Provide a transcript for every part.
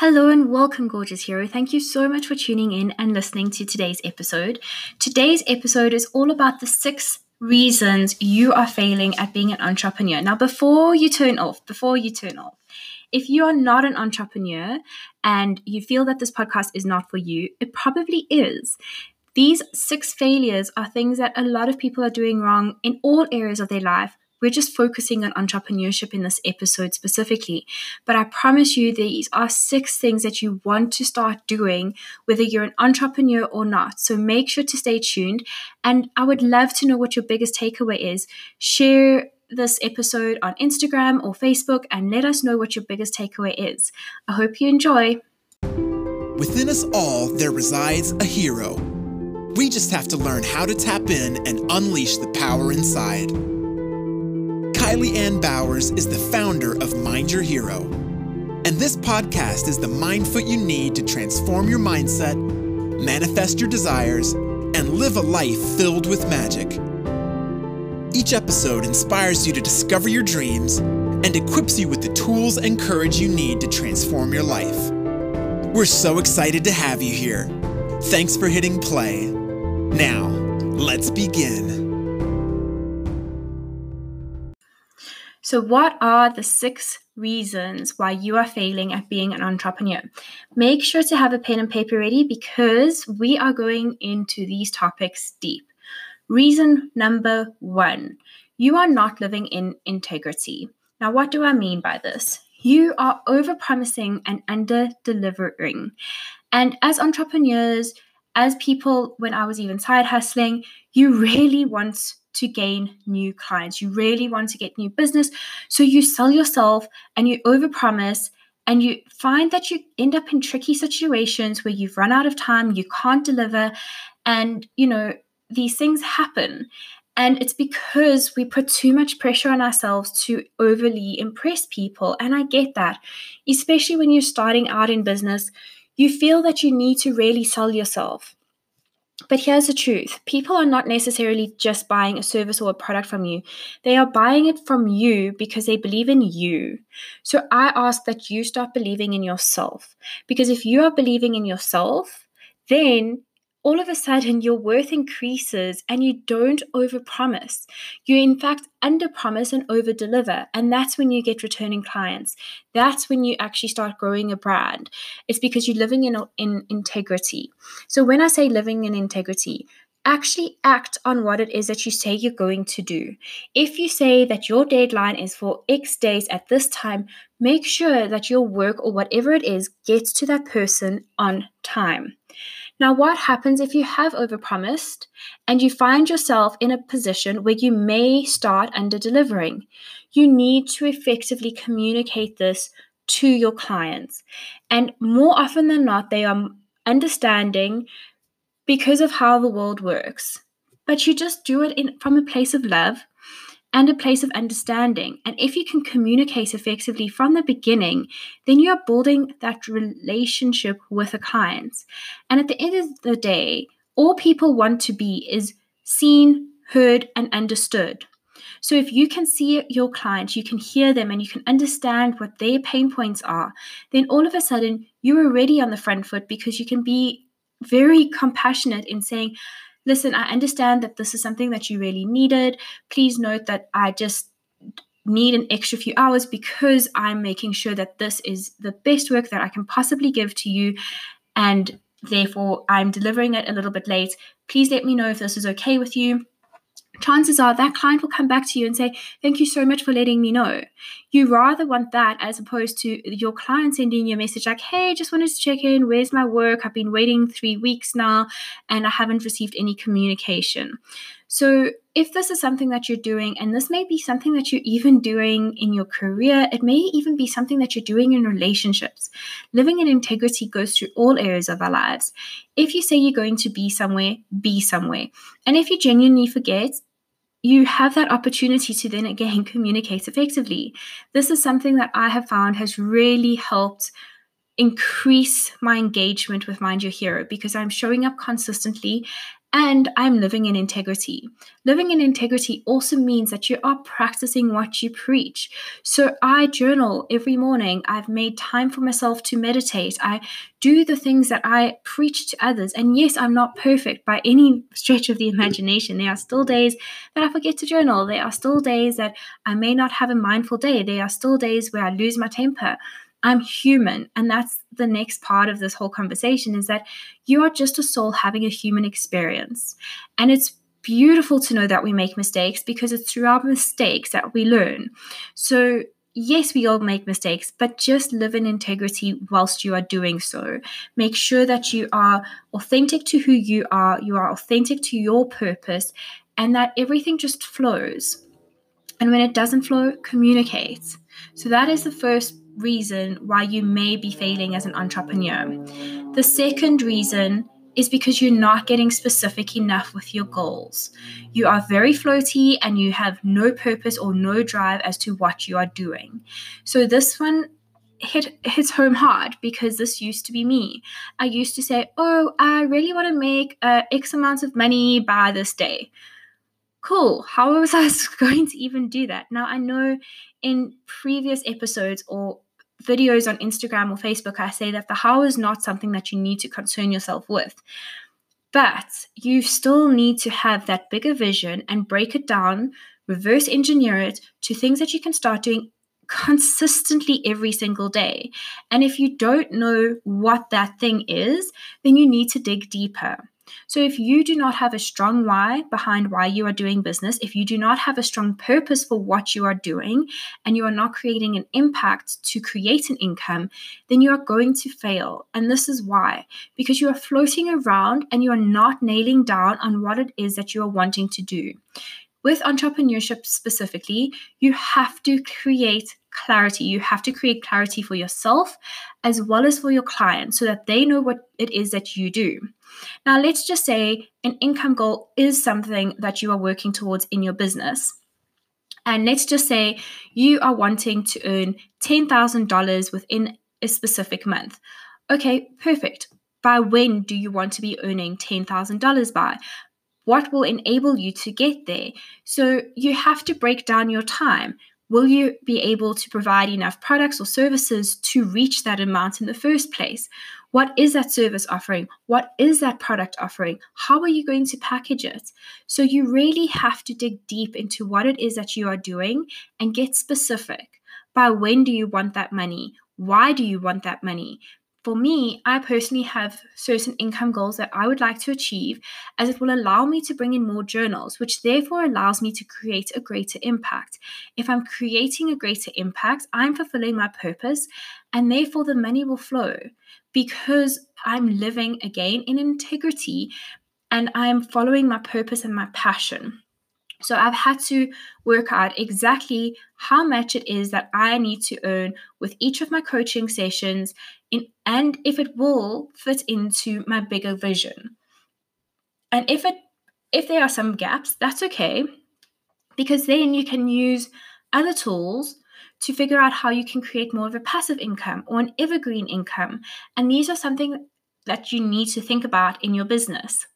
Hello and welcome, gorgeous hero. Thank you so much for tuning in and listening to today's episode. Today's episode is all about the six reasons you are failing at being an entrepreneur. Now, before you turn off, before you turn off, if you are not an entrepreneur and you feel that this podcast is not for you, it probably is. These six failures are things that a lot of people are doing wrong in all areas of their life, we're just focusing on entrepreneurship in this episode specifically. But I promise you, these are six things that you want to start doing, whether you're an entrepreneur or not. So make sure to stay tuned. And I would love to know what your biggest takeaway is. Share this episode on Instagram or Facebook and let us know what your biggest takeaway is. I hope you enjoy. Within us all, there resides a hero. We just have to learn how to tap in and unleash the power inside. Kylie Ann Bowers is the founder of Mind Your Hero. And this podcast is the mind food you need to transform your mindset, manifest your desires, and live a life filled with magic. Each episode inspires you to discover your dreams and equips you with the tools and courage you need to transform your life. We're so excited to have you here. Thanks for hitting play. Now, let's begin. So, what are the six reasons why you are failing at being an entrepreneur? Make sure to have a pen and paper ready because we are going into these topics deep. Reason number one you are not living in integrity. Now, what do I mean by this? You are over promising and under delivering. And as entrepreneurs, as people, when I was even side hustling, you really want to gain new clients. You really want to get new business. So you sell yourself and you overpromise and you find that you end up in tricky situations where you've run out of time, you can't deliver, and you know, these things happen. And it's because we put too much pressure on ourselves to overly impress people. And I get that, especially when you're starting out in business, you feel that you need to really sell yourself. But here's the truth people are not necessarily just buying a service or a product from you, they are buying it from you because they believe in you. So I ask that you start believing in yourself. Because if you are believing in yourself, then all of a sudden your worth increases and you don't overpromise. You, in fact, underpromise and overdeliver. And that's when you get returning clients. That's when you actually start growing a brand. It's because you're living in, in integrity. So, when I say living in integrity, actually act on what it is that you say you're going to do. If you say that your deadline is for X days at this time, make sure that your work or whatever it is gets to that person on time. Now, what happens if you have overpromised and you find yourself in a position where you may start under delivering? You need to effectively communicate this to your clients. And more often than not, they are understanding because of how the world works. But you just do it in, from a place of love and a place of understanding. And if you can communicate effectively from the beginning, then you are building that relationship with a client. And at the end of the day, all people want to be is seen, heard, and understood. So if you can see your client, you can hear them, and you can understand what their pain points are, then all of a sudden you're already on the front foot because you can be very compassionate in saying, listen, I understand that this is something that you really needed. Please note that I just need an extra few hours because I'm making sure that this is the best work that I can possibly give to you. And therefore, I'm delivering it a little bit late. Please let me know if this is okay with you chances are that client will come back to you and say, Thank you so much for letting me know. You rather want that as opposed to your client sending you a message like, Hey, just wanted to check in. Where's my work? I've been waiting three weeks now and I haven't received any communication. So, if this is something that you're doing, and this may be something that you're even doing in your career, it may even be something that you're doing in relationships. Living in integrity goes through all areas of our lives. If you say you're going to be somewhere, be somewhere. And if you genuinely forget, you have that opportunity to then again communicate effectively. This is something that I have found has really helped increase my engagement with Mind Your Hero because I'm showing up consistently and I'm living in integrity. Living in integrity also means that you are practicing what you preach. So I journal every morning. I've made time for myself to meditate. I do the things that I preach to others. And yes, I'm not perfect by any stretch of the imagination. There are still days that I forget to journal. There are still days that I may not have a mindful day. There are still days where I lose my temper. I'm human. And that's the next part of this whole conversation is that you are just a soul having a human experience. And it's beautiful to know that we make mistakes because it's through our mistakes that we learn. So, yes, we all make mistakes, but just live in integrity whilst you are doing so. Make sure that you are authentic to who you are, you are authentic to your purpose, and that everything just flows. And when it doesn't flow, communicate. So, that is the first reason why you may be failing as an entrepreneur. The second reason is because you're not getting specific enough with your goals. You are very floaty and you have no purpose or no drive as to what you are doing. So, this one hit hits home hard because this used to be me. I used to say, "Oh, I really want to make uh, X amount of money by this day." Cool. How was I going to even do that? Now I know in previous episodes or videos on Instagram or Facebook, I say that the how is not something that you need to concern yourself with. But you still need to have that bigger vision and break it down, reverse engineer it to things that you can start doing consistently every single day. And if you don't know what that thing is, then you need to dig deeper. So, if you do not have a strong why behind why you are doing business, if you do not have a strong purpose for what you are doing, and you are not creating an impact to create an income, then you are going to fail. And this is why because you are floating around and you are not nailing down on what it is that you are wanting to do. With entrepreneurship specifically, you have to create clarity. You have to create clarity for yourself as well as for your client so that they know what it is that you do. Now, let's just say an income goal is something that you are working towards in your business. And let's just say you are wanting to earn $10,000 within a specific month. Okay, perfect. By when do you want to be earning $10,000 by? What will enable you to get there? So you have to break down your time. Will you be able to provide enough products or services to reach that amount in the first place? What is that service offering? What is that product offering? How are you going to package it? So, you really have to dig deep into what it is that you are doing and get specific. By when do you want that money? Why do you want that money? For me, I personally have certain income goals that I would like to achieve, as it will allow me to bring in more journals, which therefore allows me to create a greater impact. If I'm creating a greater impact, I'm fulfilling my purpose, and therefore the money will flow because I'm living again in integrity and I'm following my purpose and my passion. So I've had to work out exactly how much it is that I need to earn with each of my coaching sessions in, and if it will fit into my bigger vision. And if it if there are some gaps, that's okay because then you can use other tools to figure out how you can create more of a passive income or an evergreen income. And these are something that you need to think about in your business.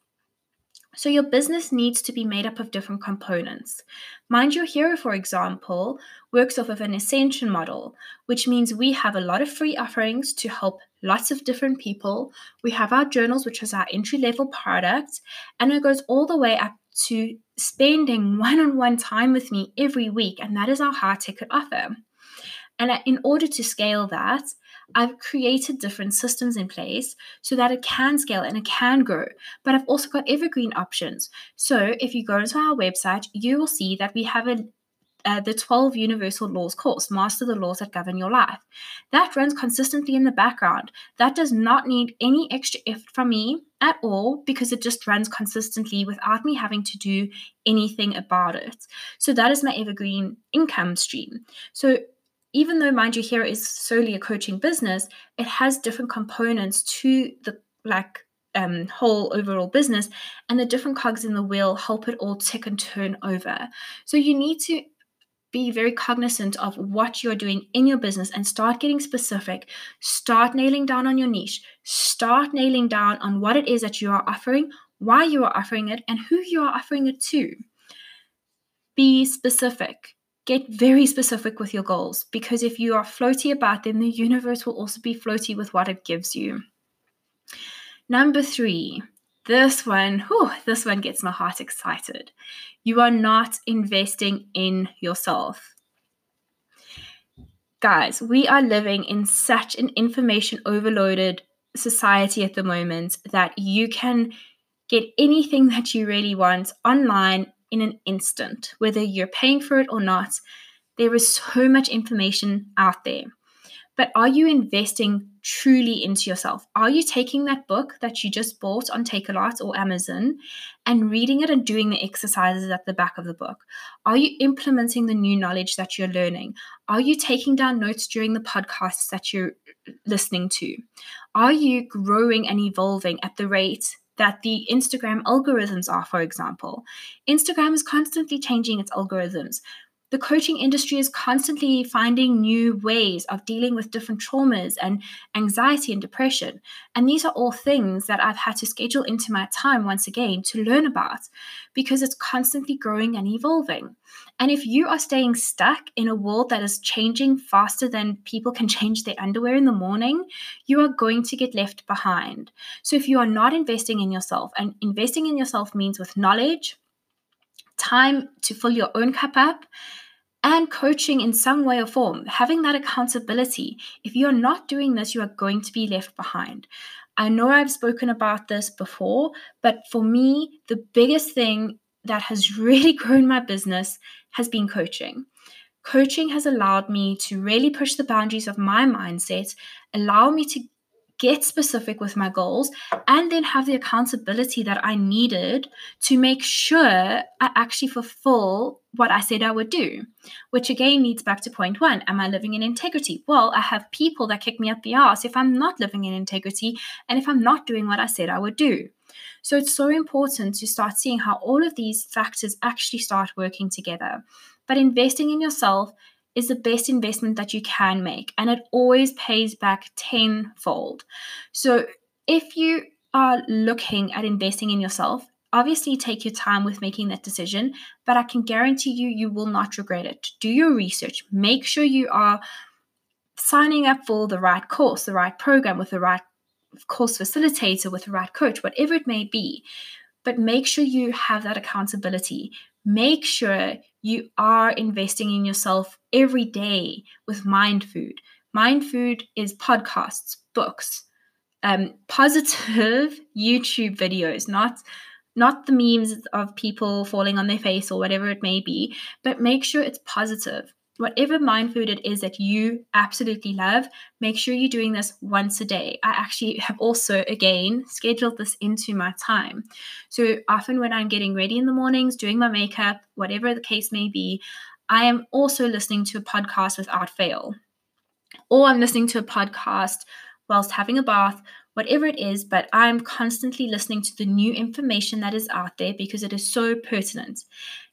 So, your business needs to be made up of different components. Mind Your Hero, for example, works off of an ascension model, which means we have a lot of free offerings to help lots of different people. We have our journals, which is our entry level product, and it goes all the way up to spending one on one time with me every week, and that is our high ticket offer. And uh, in order to scale that, I've created different systems in place so that it can scale and it can grow. But I've also got evergreen options. So if you go into our website, you will see that we have a uh, the 12 Universal Laws course, Master the Laws That Govern Your Life. That runs consistently in the background. That does not need any extra effort from me at all because it just runs consistently without me having to do anything about it. So that is my evergreen income stream. So even though Mind Your Hero is solely a coaching business, it has different components to the like um, whole overall business, and the different cogs in the wheel help it all tick and turn over. So you need to be very cognizant of what you're doing in your business and start getting specific. Start nailing down on your niche. Start nailing down on what it is that you are offering. why you are offering it, and who you are offering it to. Be specific. Get very specific with your goals because if you are floaty about them, the universe will also be floaty with what it gives you. Number three, this one, whew, this one gets my heart excited. You are not investing in yourself. Guys, we are living in such an information overloaded society at the moment that you can get anything that you really want online in an instant, whether you're paying for it or not. There is so much information out there. But are you investing truly into yourself? Are you taking that book that you just bought on Takealot or Amazon and reading it and doing the exercises at the back of the book? Are you implementing the new knowledge that you're learning? Are you taking down notes during the podcasts that you're listening to? Are you growing and evolving at the rate that the Instagram algorithms are, for example? Instagram is constantly changing its algorithms the coaching industry is constantly finding new ways of dealing with different traumas and anxiety and depression. And these are all things that I've had to schedule into my time once again to learn about because it's constantly growing and evolving. And if you are staying stuck in a world that is changing faster than people can change their underwear in the morning, you are going to get left behind. So if you are not investing in yourself, and investing in yourself means with knowledge, time to fill your own cup up, and coaching in some way or form, having that accountability. If you're not doing this, you are going to be left behind. I know I've spoken about this before, but for me, the biggest thing that has really grown my business has been coaching. Coaching has allowed me to really push the boundaries of my mindset, allow me to get specific with my goals, and then have the accountability that I needed to make sure I actually fulfill what I said I would do. Which again leads back to point one Am I living in integrity? Well, I have people that kick me up the ass if I'm not living in integrity and if I'm not doing what I said I would do. So it's so important to start seeing how all of these factors actually start working together. But investing in yourself is the best investment that you can make and it always pays back tenfold. So if you are looking at investing in yourself, obviously take your time with making that decision, but I can guarantee you, you will not regret it. Do your research, make sure you are signing up for the right course, the right program with the right course facilitator, with the right coach, whatever it may be. But make sure you have that accountability. Make sure you are investing in yourself every day with Mind Food. Mind Food is podcasts, books, um, positive YouTube videos, not not the memes of people falling on their face or whatever it may be, but make sure it's positive whatever mind food it is that you absolutely love, make sure you're doing this once a day. I actually have also, again, scheduled this into my time. So often when I'm getting ready in the mornings, doing my makeup, whatever the case may be, I am also listening to a podcast without fail. Or I'm listening to a podcast whilst having a bath, whatever it is, but I'm constantly listening to the new information that is out there because it is so pertinent.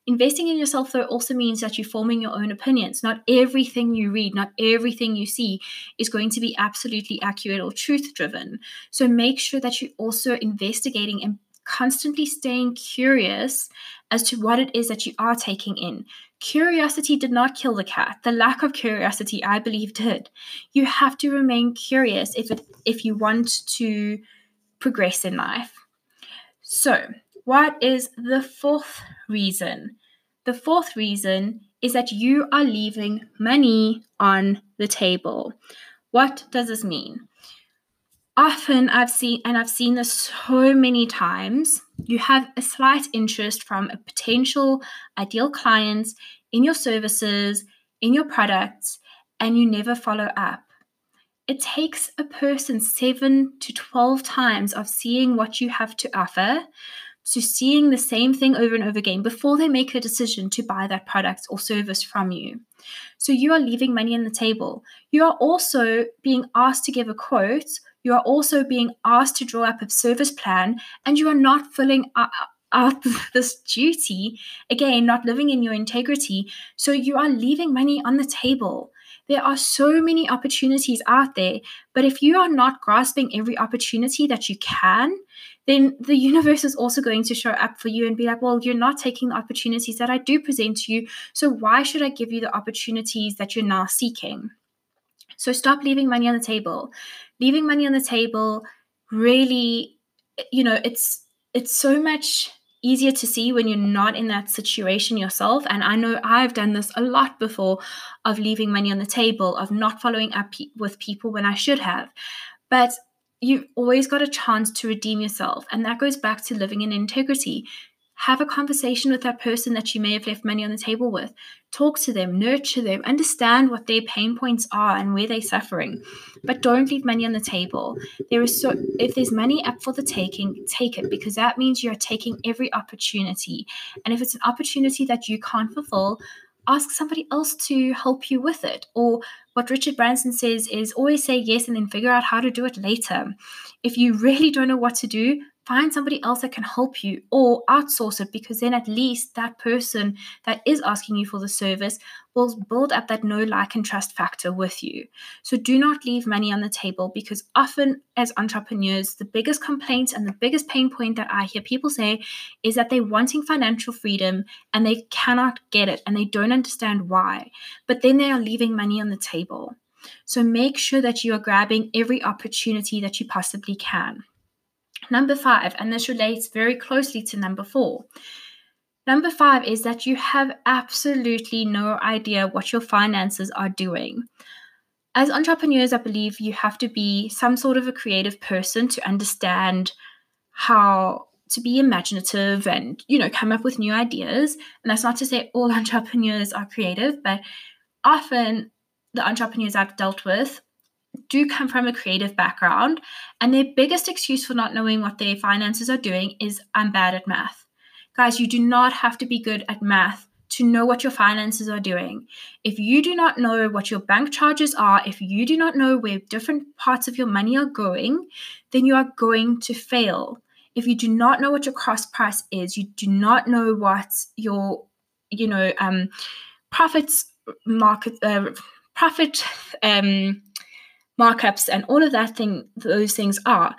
Investing in yourself, though, also means that you're forming your own opinions. Not everything you read, not everything you see is going to be absolutely accurate or truth driven. So make sure that you're also investigating and constantly staying curious as to what it is that you are taking in. Curiosity did not kill the cat. The lack of curiosity, I believe, did. You have to remain curious if it if you want to progress in life. So, what is the fourth reason? The fourth reason is that you are leaving money on the table. What does this mean? Often I've seen, and I've seen this so many times, you have a slight interest from a potential ideal client in your services, in your products, and you never follow up. It takes a person seven to 12 times of seeing what you have to offer to seeing the same thing over and over again before they make a decision to buy that product or service from you. So you are leaving money on the table. You are also being asked to give a quote. You are also being asked to draw up a service plan, and you are not filling out this duty. Again, not living in your integrity. So you are leaving money on the table. There are so many opportunities out there, but if you are not grasping every opportunity that you can, then the universe is also going to show up for you and be like, well, you're not taking the opportunities that I do present to you. So why should I give you the opportunities that you're now seeking? So stop leaving money on the table. Leaving money on the table really, you know, it's it's so much easier to see when you're not in that situation yourself. And I know I've done this a lot before of leaving money on the table, of not following up with people when I should have. But you've always got a chance to redeem yourself. And that goes back to living in integrity have a conversation with that person that you may have left money on the table with. Talk to them, nurture them, understand what their pain points are and where they're suffering. But don't leave money on the table. There is so if there's money up for the taking, take it because that means you're taking every opportunity. And if it's an opportunity that you can't fulfill, ask somebody else to help you with it. Or what Richard Branson says is always say yes and then figure out how to do it later. If you really don't know what to do, find somebody else that can help you or outsource it because then at least that person that is asking you for the service will build up that know, like, and trust factor with you. So do not leave money on the table because often as entrepreneurs, the biggest complaint and the biggest pain point that I hear people say is that they're wanting financial freedom and they cannot get it and they don't understand why. But then they are leaving money on the table. So make sure that you are grabbing every opportunity that you possibly can. Number five, and this relates very closely to number four. Number five is that you have absolutely no idea what your finances are doing. As entrepreneurs, I believe you have to be some sort of a creative person to understand how to be imaginative and you know come up with new ideas and that's not to say all entrepreneurs are creative but often the entrepreneurs i've dealt with do come from a creative background, and their biggest excuse for not knowing what their finances are doing is I'm bad at math. Guys, you do not have to be good at math to know what your finances are doing. If you do not know what your bank charges are, if you do not know where different parts of your money are going, then you are going to fail. If you do not know what your cost price is, you do not know what your, you know, um, profits market, uh, profit, um, markups and all of that thing those things are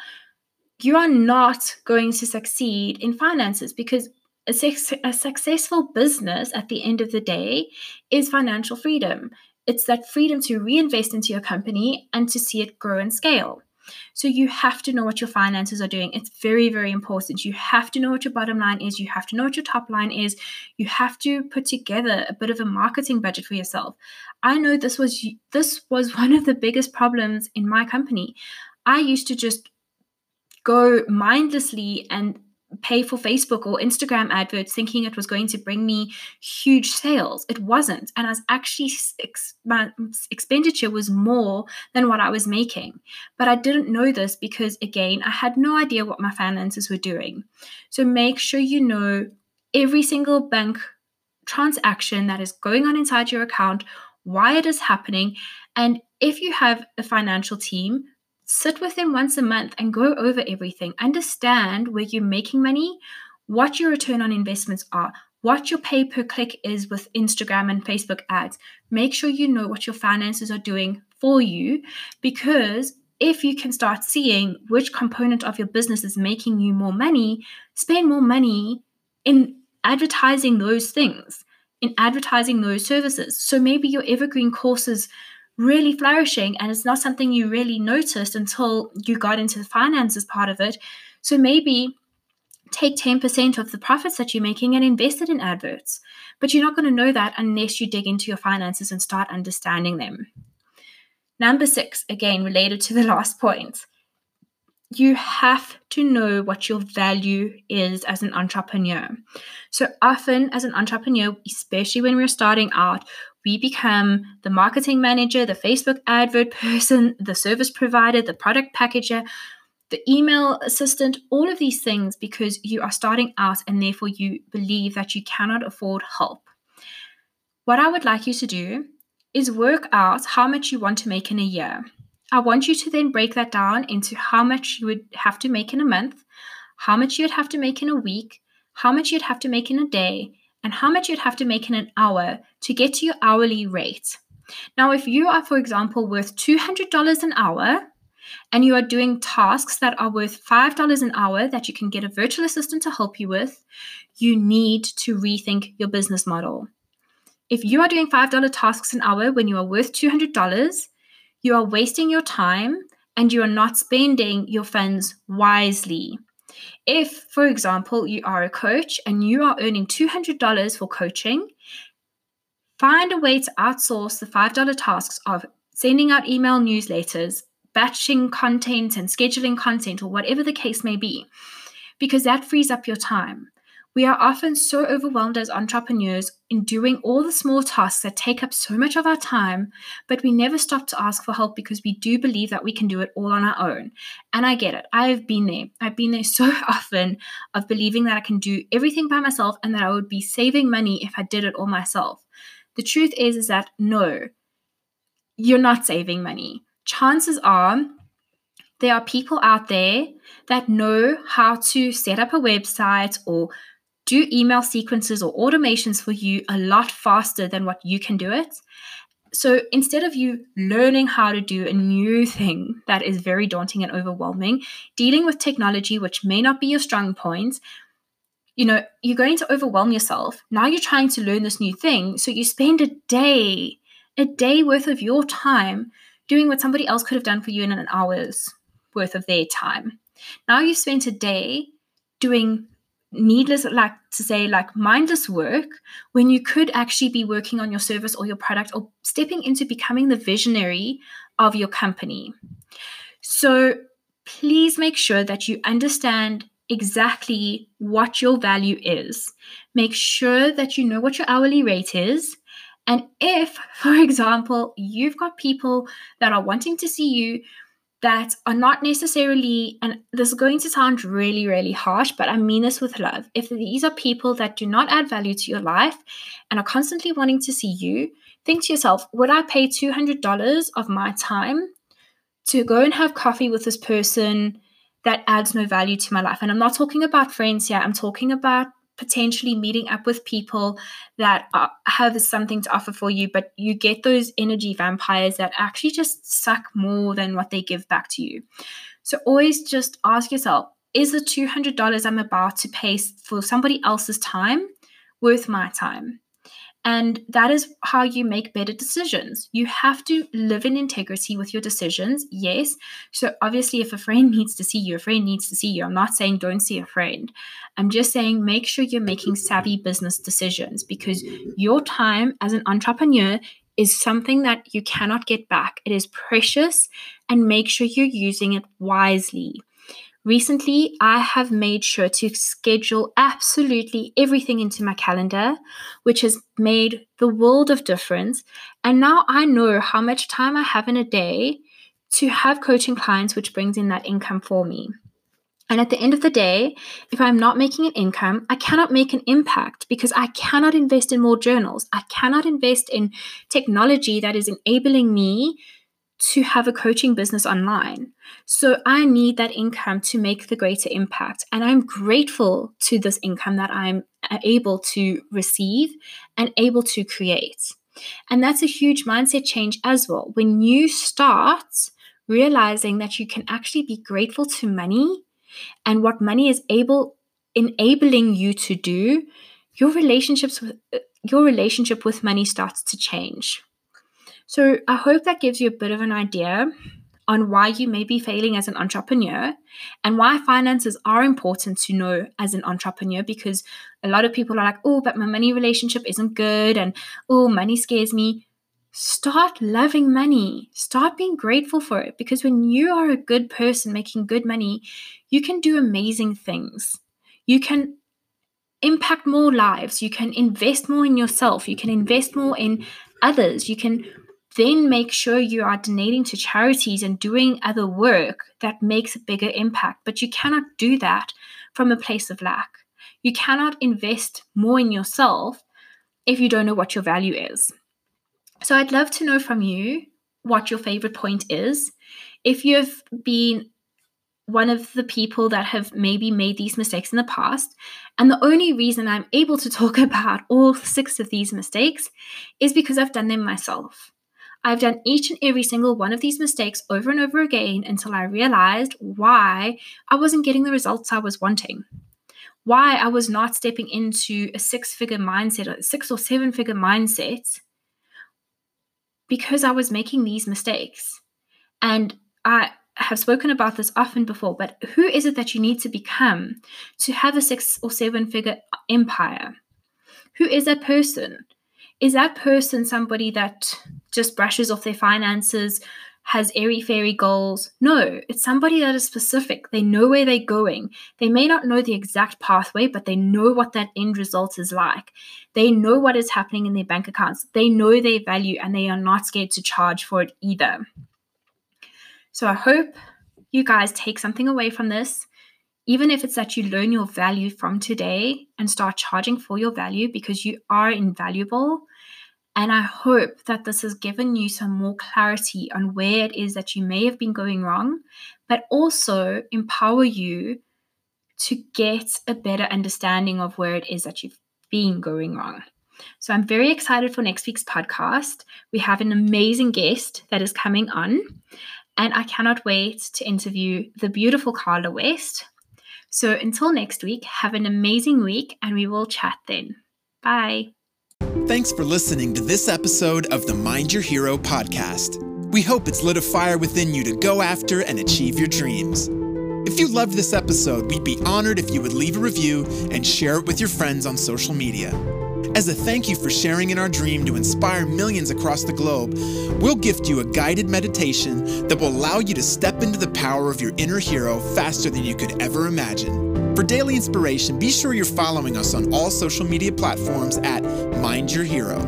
you are not going to succeed in finances because a, a, successful business at the end of the day is financial freedom. It's that freedom to reinvest into your company and to see it grow and scale so you have to know what your finances are doing. It's very, very important. You have to know what your bottom line is. You have to know what your top line is. You have to put together a bit of a marketing budget for yourself. I know this was this was one of the biggest problems in my company. I used to just go mindlessly and pay for Facebook or Instagram adverts thinking it was going to bring me huge sales. It wasn't. And I was actually ex- my expenditure was more than what I was making. But I didn't know this because, again, I had no idea what my finances were doing. So make sure you know every single bank transaction that is going on inside your account, why it is happening. And if you have a financial team, sit with them once a month and go over everything. Understand where you're making money, what your return on investments are, what your pay per click is with Instagram and Facebook ads. Make sure you know what your finances are doing for you because if you can start seeing which component of your business is making you more money, spend more money in advertising those things, in advertising those services. So maybe your evergreen courses really flourishing and it's not something you really noticed until you got into the finances part of it. So maybe take 10% of the profits that you're making and invest it in adverts. But you're not going to know that unless you dig into your finances and start understanding them. Number six, again, related to the last point, you have to know what your value is as an entrepreneur. So often, as an entrepreneur, especially when we're starting out, we become the marketing manager, the Facebook advert person, the service provider, the product packager, the email assistant, all of these things because you are starting out and therefore you believe that you cannot afford help. What I would like you to do is work out how much you want to make in a year. I want you to then break that down into how much you would have to make in a month, how much you'd have to make in a week, how much you'd have to make in a day, and how much you'd have to make in an hour to get to your hourly rate. Now, if you are, for example, worth $200 an hour and you are doing tasks that are worth $5 an hour that you can get a virtual assistant to help you with, you need to rethink your business model. If you are doing $5 tasks an hour when you are worth $200, you are wasting your time and you are not spending your funds wisely. If, for example, you are a coach and you are earning $200 for coaching, find a way to outsource the $5 tasks of sending out email newsletters, batching content, and scheduling content, or whatever the case may be, because that frees up your time. We are often so overwhelmed as entrepreneurs in doing all the small tasks that take up so much of our time, but we never stop to ask for help because we do believe that we can do it all on our own. And I get it. I've been there. I've been there so often of believing that I can do everything by myself and that I would be saving money if I did it all myself. The truth is is that no. You're not saving money. Chances are there are people out there that know how to set up a website or do email sequences or automations for you a lot faster than what you can do it. So instead of you learning how to do a new thing that is very daunting and overwhelming, dealing with technology, which may not be your strong point, you know, you're going to overwhelm yourself. Now you're trying to learn this new thing. So you spend a day, a day worth of your time doing what somebody else could have done for you in an hour's worth of their time. Now you've spent a day doing needless like to say like mindless work when you could actually be working on your service or your product or stepping into becoming the visionary of your company. So please make sure that you understand exactly what your value is. Make sure that you know what your hourly rate is. And if for example you've got people that are wanting to see you that are not necessarily, and this is going to sound really, really harsh, but I mean this with love. If these are people that do not add value to your life and are constantly wanting to see you, think to yourself, would I pay $200 of my time to go and have coffee with this person that adds no value to my life? And I'm not talking about friends here, I'm talking about potentially meeting up with people that are, have something to offer for you, but you get those energy vampires that actually just suck more than what they give back to you. So always just ask yourself is the $200 I'm about to pay for somebody else's time worth my time? And that is how you make better decisions. You have to live in integrity with your decisions, yes. So, obviously, if a friend needs to see you, a friend needs to see you. I'm not saying don't see a friend. I'm just saying make sure you're making savvy business decisions because your time as an entrepreneur is something that you cannot get back. It is precious, and make sure you're using it wisely. Recently, I have made sure to schedule absolutely everything into my calendar, which has made the world of difference. And now I know how much time I have in a day to have coaching clients, which brings in that income for me. And at the end of the day, if I'm not making an income, I cannot make an impact because I cannot invest in more journals. I cannot invest in technology that is enabling me to have a coaching business online. So I need that income to make the greater impact. And I'm grateful to this income that I'm uh, able to receive and able to create. And that's a huge mindset change as well. When you start realizing that you can actually be grateful to money and what money is able enabling you to do, your relationships with uh, your relationship with money starts to change. So I hope that gives you a bit of an idea on why you may be failing as an entrepreneur and why finances are important to know as an entrepreneur because a lot of people are like, oh, but my money relationship isn't good and oh, money scares me. Start loving money. Start being grateful for it because when you are a good person making good money, you can do amazing things. You can impact more lives. You can invest more in yourself. You can invest more in others. You can then make sure you are donating to charities and doing other work that makes a bigger impact. But you cannot do that from a place of lack. You cannot invest more in yourself if you don't know what your value is. So I'd love to know from you what your favorite point is. If you've been one of the people that have maybe made these mistakes in the past. And the only reason I'm able to talk about all six of these mistakes is because I've done them myself. I've done each and every single one of these mistakes over and over again until I realized why I wasn't getting the results I was wanting. Why I was not stepping into a six figure mindset or six or seven figure mindset because I was making these mistakes. And I have spoken about this often before, but who is it that you need to become to have a six or seven figure empire? Who is that person? Is that person somebody that just brushes off their finances, has airy fairy goals? No, it's somebody that is specific. They know where they're going. They may not know the exact pathway, but they know what that end result is like. They know what is happening in their bank accounts. They know their value and they are not scared to charge for it either. So I hope you guys take something away from this, even if it's that you learn your value from today and start charging for your value because you are invaluable. And I hope that this has given you some more clarity on where it is that you may have been going wrong, but also empower you to get a better understanding of where it is that you've been going wrong. So I'm very excited for next week's podcast. We have an amazing guest that is coming on, and I cannot wait to interview the beautiful Carla West. So until next week, have an amazing week and we will chat then. Bye. Thanks for listening to this episode of the Mind Your Hero podcast. We hope it's lit a fire within you to go after and achieve your dreams. If you loved this episode, we'd be honored if you would leave a review and share it with your friends on social media. As a thank you for sharing in our dream to inspire millions across the globe, we'll gift you a guided meditation that will allow you to step into the power of your inner hero faster than you could ever imagine. For daily inspiration, be sure you're following us on all social media platforms at Mind Your Hero.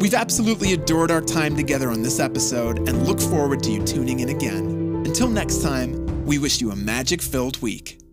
We've absolutely adored our time together on this episode and look forward to you tuning in again. Until next time, we wish you a magic filled week.